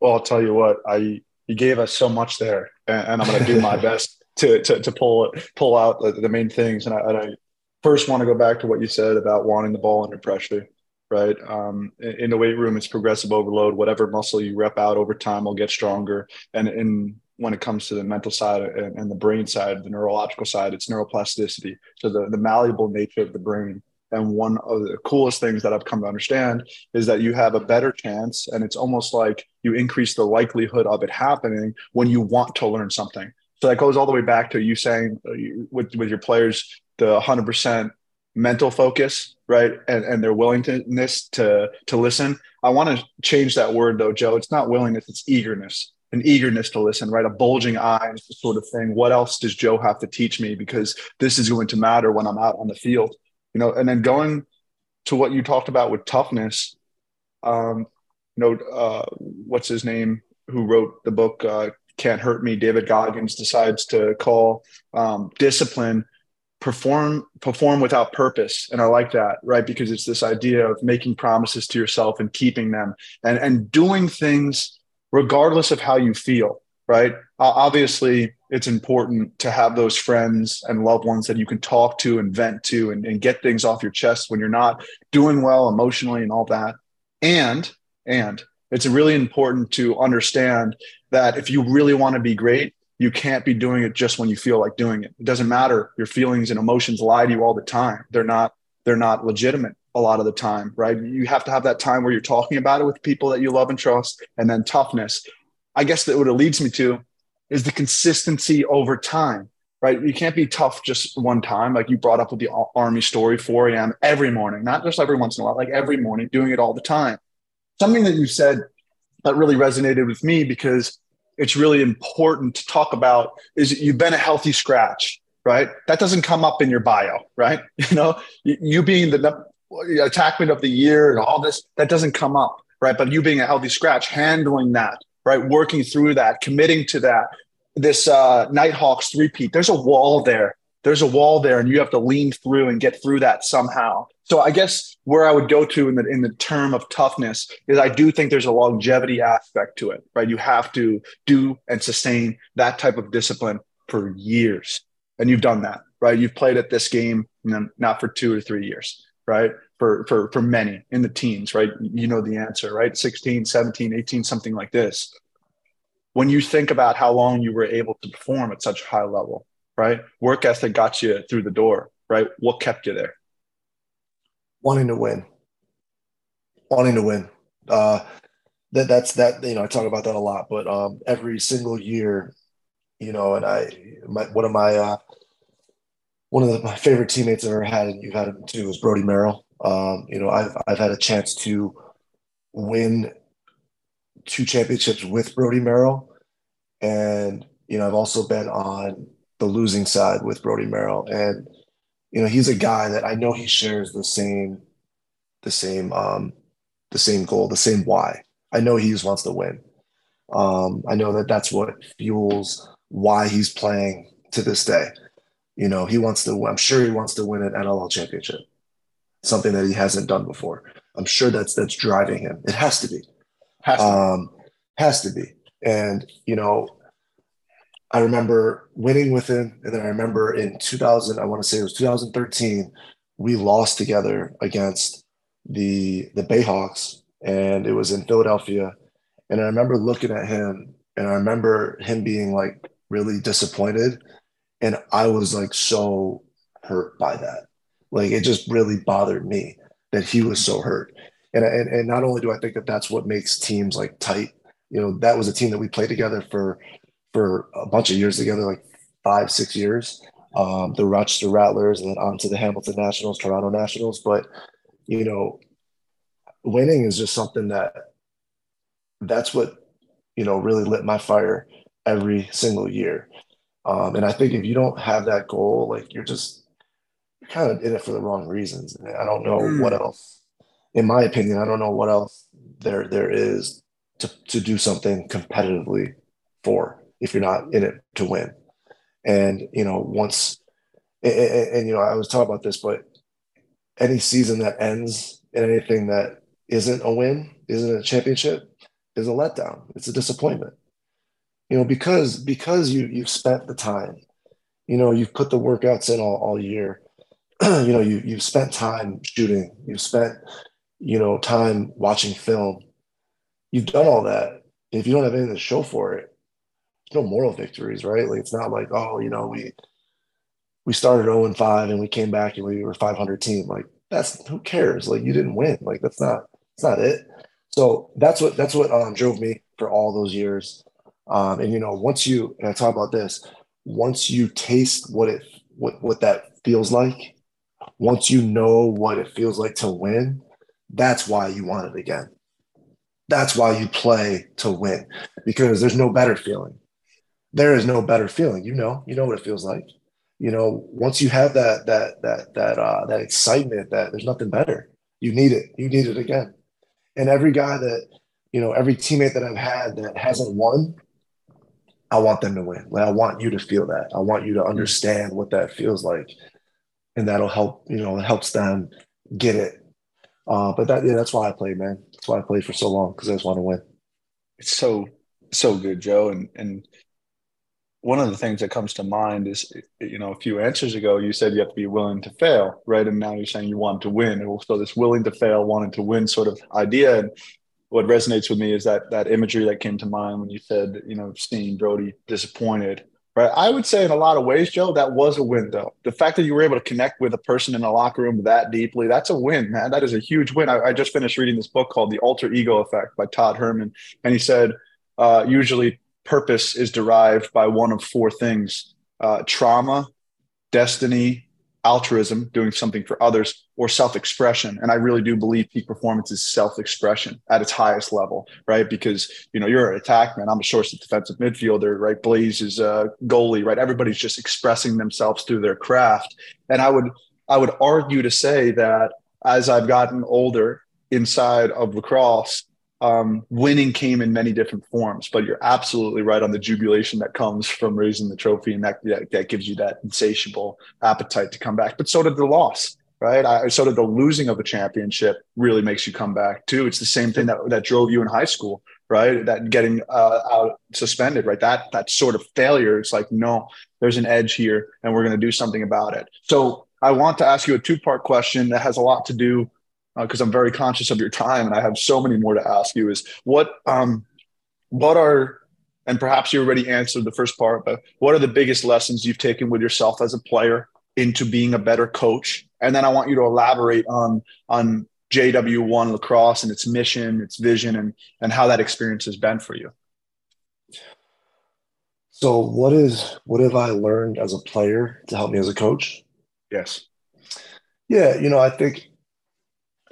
Well, I'll tell you what, I you gave us so much there, and, and I'm going to do my [LAUGHS] best to, to to pull pull out the, the main things. And I, and I, first want to go back to what you said about wanting the ball under pressure. Right um, in, in the weight room, it's progressive overload. Whatever muscle you rep out over time will get stronger. And in when it comes to the mental side and, and the brain side, the neurological side, it's neuroplasticity. So the, the malleable nature of the brain and one of the coolest things that I've come to understand is that you have a better chance, and it's almost like you increase the likelihood of it happening when you want to learn something. So that goes all the way back to you saying uh, with, with your players, the 100% mental focus, right? And, and their willingness to, to listen. I want to change that word though, Joe. It's not willingness, it's eagerness an eagerness to listen, right? A bulging eye, sort of thing. What else does Joe have to teach me? Because this is going to matter when I'm out on the field you know, and then going to what you talked about with toughness, um, you know, uh, what's his name who wrote the book uh, Can't Hurt Me? David Goggins decides to call um, discipline perform perform without purpose and i like that right because it's this idea of making promises to yourself and keeping them and and doing things regardless of how you feel right uh, obviously it's important to have those friends and loved ones that you can talk to and vent to and, and get things off your chest when you're not doing well emotionally and all that. And, and it's really important to understand that if you really want to be great, you can't be doing it just when you feel like doing it. It doesn't matter. Your feelings and emotions lie to you all the time. They're not, they're not legitimate a lot of the time, right? You have to have that time where you're talking about it with people that you love and trust, and then toughness. I guess that what it leads me to is the consistency over time, right? You can't be tough just one time. Like you brought up with the Army story, 4 a.m. every morning, not just every once in a while, like every morning, doing it all the time. Something that you said that really resonated with me because it's really important to talk about is you've been a healthy scratch, right? That doesn't come up in your bio, right? [LAUGHS] You know, you being the attackman of the year and all this, that doesn't come up, right? But you being a healthy scratch, handling that, right? Working through that, committing to that. This uh, Knighthawks repeat, there's a wall there. There's a wall there, and you have to lean through and get through that somehow. So I guess where I would go to in the in the term of toughness is I do think there's a longevity aspect to it, right? You have to do and sustain that type of discipline for years, and you've done that, right? You've played at this game, not for two or three years, right? For for for many in the teens right? You know the answer right? 16 17 18 something like this. When you think about how long you were able to perform at such a high level right? Work ethic got you through the door right? What kept you there? Wanting to win. Wanting to win. Uh that that's that you know i talk about that a lot but um every single year you know and i my one of my uh one of the, my favorite teammates I've ever had, and you've had him too, is Brody Merrill. Um, you know, I've I've had a chance to win two championships with Brody Merrill, and you know, I've also been on the losing side with Brody Merrill, and you know, he's a guy that I know he shares the same, the same, um, the same goal, the same why. I know he just wants to win. Um, I know that that's what fuels why he's playing to this day. You know, he wants to. I'm sure he wants to win an NLL championship, something that he hasn't done before. I'm sure that's that's driving him. It has to be. Has to, um, has to be. And you know, I remember winning with him, and then I remember in 2000, I want to say it was 2013, we lost together against the the Bayhawks, and it was in Philadelphia. And I remember looking at him, and I remember him being like really disappointed, and I was like so hurt by that. Like it just really bothered me that he was so hurt. And, and, and not only do I think that that's what makes teams like tight, you know, that was a team that we played together for for a bunch of years together, like five, six years. Um, the Rochester Rattlers, and then on to the Hamilton Nationals, Toronto Nationals. But you know, winning is just something that that's what you know really lit my fire every single year. Um, and I think if you don't have that goal, like you're just kind of in it for the wrong reasons. I don't know mm. what else, in my opinion, I don't know what else there there is to to do something competitively for if you're not in it to win. And you know, once and, and, and, you know, I was talking about this, but any season that ends in anything that isn't a win, isn't a championship, is a letdown. It's a disappointment. You know, because because you you've spent the time, you know, you've put the workouts in all, all year. [CLEARS THROAT] you know, you you've spent time shooting, you've spent, you know, time watching film. You've done all that. If you don't have anything to show for it, no moral victories, right? Like it's not like, oh, you know, we we started 0 and 5 and we came back and we were 500 team. Like that's who cares? Like you didn't win. Like that's not that's not it. So that's what that's what um, drove me for all those years. Um, and you know, once you and I talk about this, once you taste what it what what that feels like, once you know what it feels like to win, that's why you want it again. That's why you play to win because there's no better feeling there is no better feeling. You know, you know what it feels like. You know, once you have that that that that uh, that excitement, that there's nothing better. You need it. You need it again. And every guy that you know, every teammate that I've had that hasn't won, I want them to win. Like, I want you to feel that. I want you to understand what that feels like, and that'll help. You know, it helps them get it. Uh, but that yeah, that's why I play, man. That's why I played for so long because I just want to win. It's so so good, Joe, and and one of the things that comes to mind is, you know, a few answers ago, you said you have to be willing to fail, right? And now you're saying you want to win. So this willing to fail, wanting to win sort of idea. And what resonates with me is that that imagery that came to mind when you said, you know, seeing Brody disappointed, right? I would say in a lot of ways, Joe, that was a win, though. The fact that you were able to connect with a person in the locker room that deeply, that's a win, man. That is a huge win. I, I just finished reading this book called The Alter Ego Effect by Todd Herman. And he said, uh, usually purpose is derived by one of four things uh, trauma, destiny, altruism, doing something for others, or self expression. And I really do believe peak performance is self expression at its highest level, right? Because, you know, you're an attackman, I'm a of defensive midfielder, right? Blaze is a goalie, right? Everybody's just expressing themselves through their craft. And I would, I would argue to say that as I've gotten older inside of lacrosse, um, winning came in many different forms, but you're absolutely right on the jubilation that comes from raising the trophy, and that, that, that gives you that insatiable appetite to come back. But so did the loss, right? I, so did the losing of the championship really makes you come back too. It's the same thing that that drove you in high school, right? That getting uh, out suspended, right? That that sort of failure. It's like no, there's an edge here, and we're going to do something about it. So I want to ask you a two part question that has a lot to do because uh, I'm very conscious of your time and I have so many more to ask you. Is what um, what are and perhaps you already answered the first part, but what are the biggest lessons you've taken with yourself as a player into being a better coach? And then I want you to elaborate on on JW1 lacrosse and its mission, its vision, and and how that experience has been for you. So what is what have I learned as a player to help me as a coach? Yes. Yeah, you know, I think,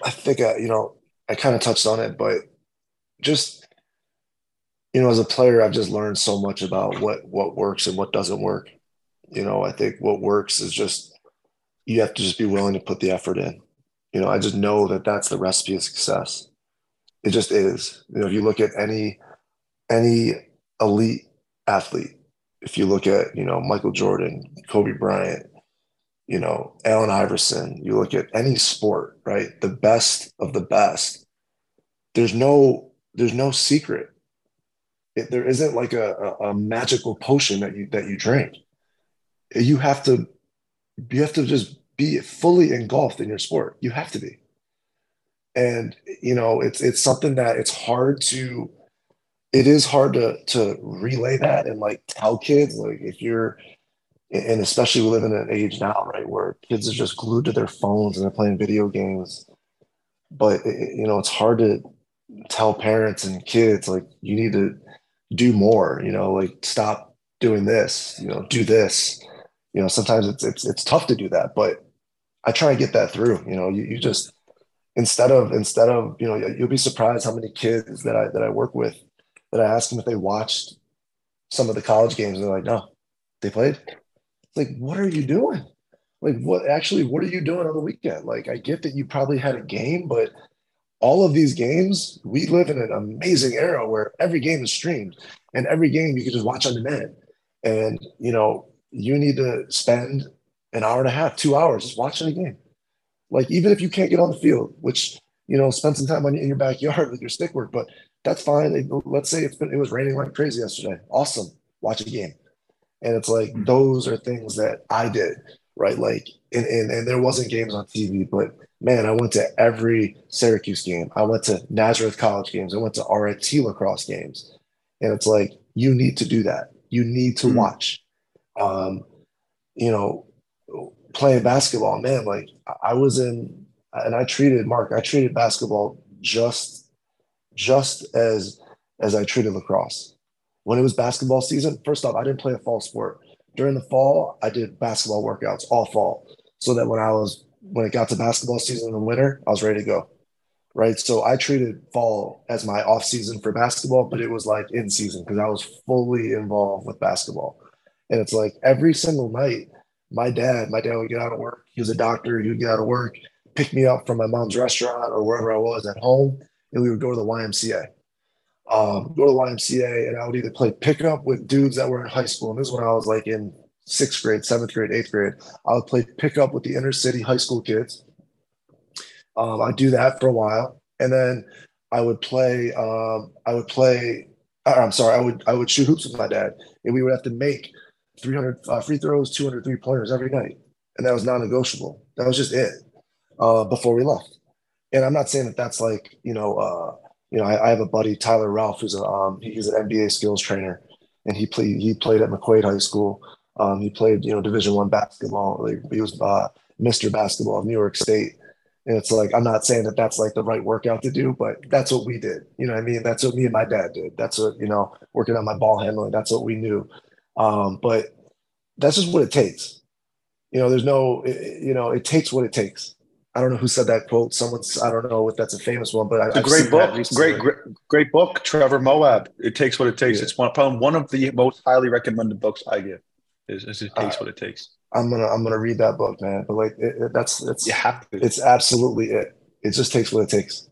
I think, uh, you know, I kind of touched on it, but just, you know, as a player, I've just learned so much about what what works and what doesn't work. You know, I think what works is just you have to just be willing to put the effort in. You know, I just know that that's the recipe of success. It just is. You know, if you look at any any elite athlete, if you look at you know Michael Jordan, Kobe Bryant, you know Allen Iverson, you look at any sport, right? The best of the best. There's no there's no secret. It, there isn't like a, a, a magical potion that you that you drink. You have to you have to just be fully engulfed in your sport. You have to be. And you know, it's it's something that it's hard to it is hard to to relay that and like tell kids like if you're and especially we live in an age now right where kids are just glued to their phones and they're playing video games but you know it's hard to tell parents and kids like you need to do more you know like stop doing this you know do this you know, sometimes it's it's it's tough to do that, but I try and get that through. You know, you, you just instead of instead of you know you'll be surprised how many kids that I that I work with that I ask them if they watched some of the college games and they're like, no, they played. Like, what are you doing? Like, what actually? What are you doing on the weekend? Like, I get that you probably had a game, but all of these games, we live in an amazing era where every game is streamed and every game you can just watch on demand. And you know, you need to spend an hour and a half, two hours just watching a game. Like even if you can't get on the field, which you know, spend some time on, in your backyard with your stick work, but that's fine. Let's say it's been, it was raining like crazy yesterday. Awesome, watch a game, and it's like mm-hmm. those are things that I did right. Like and, and and there wasn't games on TV, but man, I went to every Syracuse game. I went to Nazareth College games. I went to RIT lacrosse games, and it's like you need to do that. You need to mm-hmm. watch um, you know, playing basketball, man, like I was in, and I treated Mark, I treated basketball just, just as, as I treated lacrosse. When it was basketball season, first off, I didn't play a fall sport. During the fall, I did basketball workouts all fall, so that when I was when it got to basketball season in the winter, I was ready to go. Right. So I treated fall as my off season for basketball, but it was like in season because I was fully involved with basketball. And it's like every single night, my dad, my dad would get out of work. He was a doctor. He would get out of work, pick me up from my mom's restaurant or wherever I was at home, and we would go to the YMCA. Um, go to the YMCA, and I would either play pickup with dudes that were in high school. And this is when I was like in sixth grade, seventh grade, eighth grade. I would play pickup with the inner city high school kids. Um, I'd do that for a while, and then I would play. Um, I would play. Uh, I'm sorry. I would I would shoot hoops with my dad, and we would have to make 300 uh, free throws, 200 three pointers every night. And that was non negotiable. That was just it uh, before we left. And I'm not saying that that's like, you know, uh, you know, I, I, have a buddy, Tyler Relph, who's a, um, he's an NBA skills trainer and he played, he played at McQuaid High School. Um, he played, you know, division one basketball. Like, he was uh, Mr. Basketball of New York State. And it's like, I'm not saying that that's like the right workout to do, but that's what we did. You know I mean? That's what me and my dad did. That's what, you know, working on my ball handling. That's what we knew. Um, but that's just what it takes. You know, there's no, you know, it takes what it takes. I don't know who said that quote. Someone's, I don't know if that's a famous one, but it's a great book. Great, great, great book. Trevor Moawad. It takes what it takes. Yeah. It's one, probably one of the most highly recommended books I give. Is, is it takes uh, what it takes. I'm gonna, I'm gonna read that book, man. But like, it, it, that's, it's, you have to. It's absolutely it. It just takes what it takes.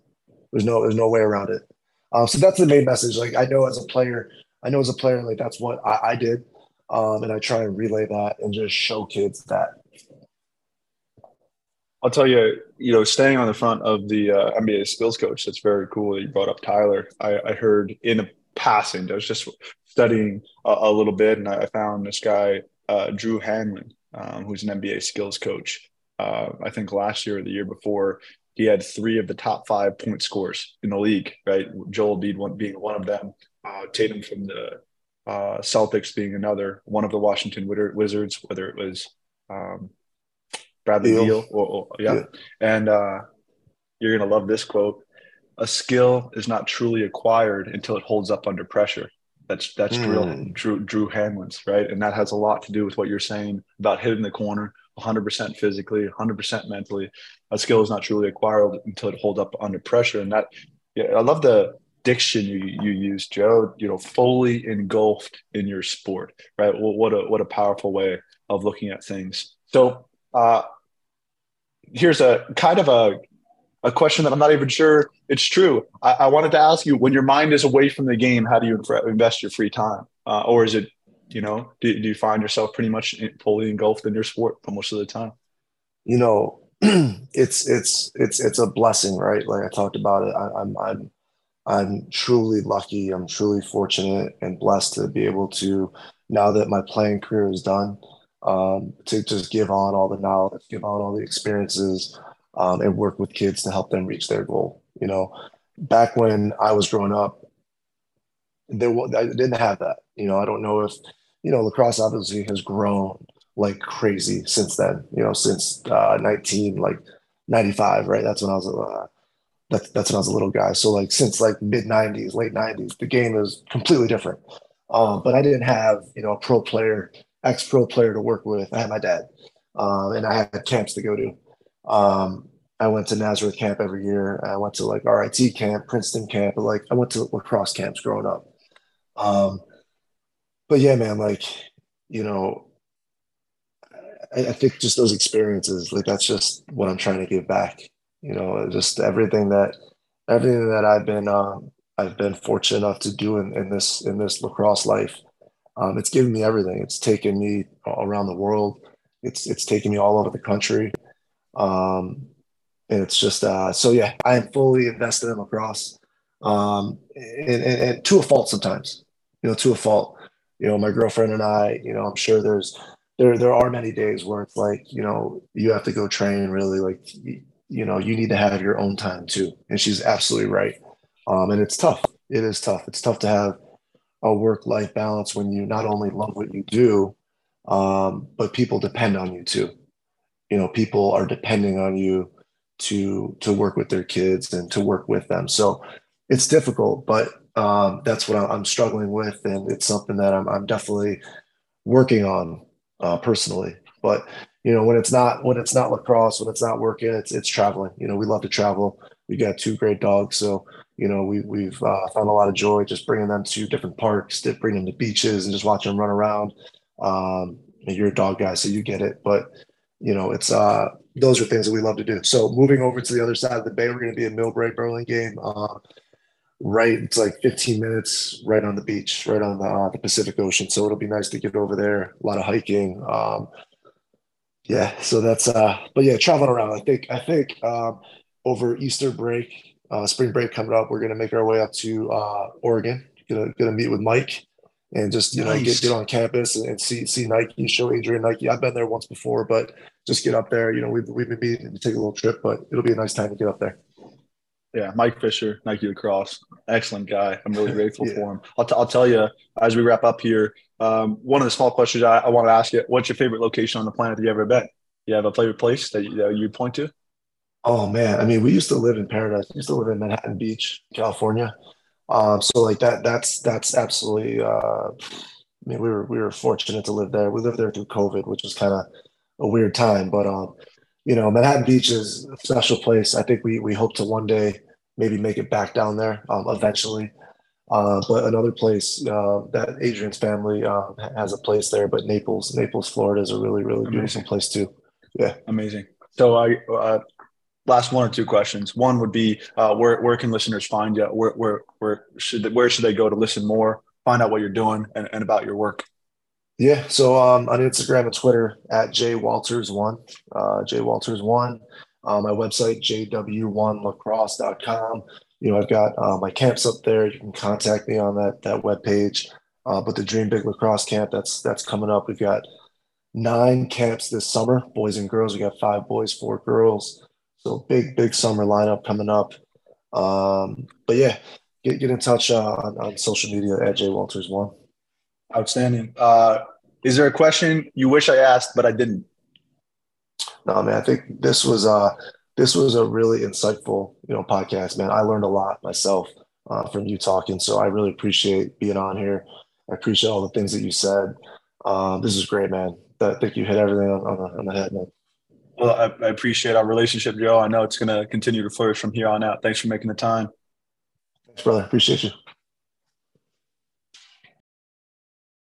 There's no, there's no way around it. Um, so that's the main message. Like, I know as a player, I know as a player, like that's what I, I did. Um, and I try and relay that and just show kids that. I'll tell you, you know, staying on the front of the uh, NBA skills coach, that's very cool that you brought up Tyler. I, I heard in a passing, I was just studying a, a little bit and I found this guy, uh, Drew Hanlen, um, who's an NBA skills coach. Uh, I think last year or the year before, he had three of the top five point scores in the league, right? Joel Embiid being one of them. Uh, Tatum from the uh, Celtics being another, one of the Washington Wizards, whether it was um, Bradley Beal, or, or, yeah. yeah. And uh, you're going to love this quote A skill is not truly acquired until it holds up under pressure. That's that's mm. Drew, Drew Drew Hanlen's right, and that has a lot to do with what you're saying about hitting the corner, 100% physically, 100% mentally. A skill is not truly acquired until it holds up under pressure. And that, yeah, I love the diction you you use, Joe. You know, fully engulfed in your sport, right? Well, what a what a powerful way of looking at things. So, uh, here's a kind of a a question that I'm not even sure it's true. I, I wanted to ask you: when your mind is away from the game, how do you invest your free time, uh, or is it, you know, do, do you find yourself pretty much fully engulfed in your sport for most of the time? You know, [CLEARS THROAT] it's it's it's it's a blessing, right? Like I talked about it. I, I'm I'm I'm truly lucky. I'm truly fortunate and blessed to be able to, now that my playing career is done, um, to just give on all the knowledge, give on all the experiences, um, and work with kids to help them reach their goal. You know, back when I was growing up, there I didn't have that. You know, I don't know if you know lacrosse obviously has grown like crazy since then. You know, since uh, 19 like 95, right? That's when I was uh, that's that's when I was a little guy. So like since like mid '90s, late '90s, the game is completely different. Um, but I didn't have you know a pro player, ex pro player to work with. I had my dad, um, and I had camps to go to. Um, I went to Nazareth camp every year. I went to like RIT camp, Princeton camp, like I went to lacrosse camps growing up. Um, but yeah, man, like you know, I, I think just those experiences, like that's just what I'm trying to give back you know, just everything that everything that I've been um, I've been fortunate enough to do in, in this in this lacrosse life. Um, it's given me everything. It's taken me around the world. It's it's taken me all over the country. Um, and it's just uh, so yeah, I am fully invested in lacrosse. Um, and, and, and to a fault sometimes, you know, to a fault. You know, my girlfriend and I, you know, I'm sure there's there there are many days where it's like, you know, you have to go train really like you know you need to have your own time too and she's absolutely right um, and it's tough it is tough it's tough to have a work life balance when you not only love what you do um, but people depend on you too you know people are depending on you to to work with their kids and to work with them so it's difficult but um, that's what i'm struggling with and it's something that i'm, I'm definitely working on uh, personally but you know, when it's not when it's not lacrosse, when it's not working, it's it's traveling. You know, we love to travel. We got two great dogs, so you know we we've uh, found a lot of joy just bringing them to different parks, to bring them to beaches, and just watching them run around. Um, you're a dog guy, so you get it, but you know it's uh those are things that we love to do. So moving over to the other side of the bay, we're going to be in Millbrae Burlingame. Uh, right, it's like 15 minutes right on the beach, right on the, uh, the Pacific Ocean. So it'll be nice to get over there. A lot of hiking. Um, yeah so that's uh but yeah traveling around i think i think um over easter break uh spring break coming up we're gonna make our way up to uh oregon gonna gonna meet with mike and just you nice. know get, get on campus and, and, see see nike show adrian nike i've been there once before but just get up there you know we've, we've been meeting to take a little trip but it'll be a nice time to get up there yeah, Mike Fisher, Nike Lacrosse, excellent guy. I'm really [LAUGHS] grateful yeah. for him. I'll, t- I'll tell you as we wrap up here. Um, one of the small questions I, I want to ask you: What's your favorite location on the planet that you ever been? You have a favorite place that you, that you point to? Oh man, I mean, we used to live in paradise. We used to live in Manhattan Beach, California. Um, so like that, that's that's absolutely. Uh, I mean, we were we were fortunate to live there. We lived there through COVID, which was kind of a weird time, but um, you know, Manhattan Beach is a special place. I think we we hope to one day maybe make it back down there um, eventually. Uh, but another place uh, that Adrian's family uh, has a place there, but Naples, Naples, Florida is a really, really Amazing. beautiful place too. Yeah. Amazing. So I, uh, last one or two questions. One would be, uh, where, where can listeners find you? Where, where, where should, where should they go to listen more, find out what you're doing and, and about your work? Yeah. So um, on Instagram and Twitter at jwalters1, uh, jwalters1. Uh, my website, jw1lacrosse.com. You know, I've got uh, my camps up there. You can contact me on that that webpage. Uh, but the Dream Big Lacrosse Camp, that's that's coming up. We've got nine camps this summer, boys and girls. We got five boys, four girls. So big, big summer lineup coming up. Um, but yeah, get, get in touch uh, on, on social media at J Walters One. Outstanding. Uh, is there a question you wish I asked but I didn't? No, man. I think this was uh this was a really insightful you know podcast, man. I learned a lot myself uh, from you talking, so I really appreciate being on here. I appreciate all the things that you said. Um, this is great, man. I think you hit everything on, on, the, on the head, man. Well, I, I, appreciate our relationship, Joe. I know it's going to continue to flourish from here on out. Thanks for making the time. Thanks, brother. Appreciate you.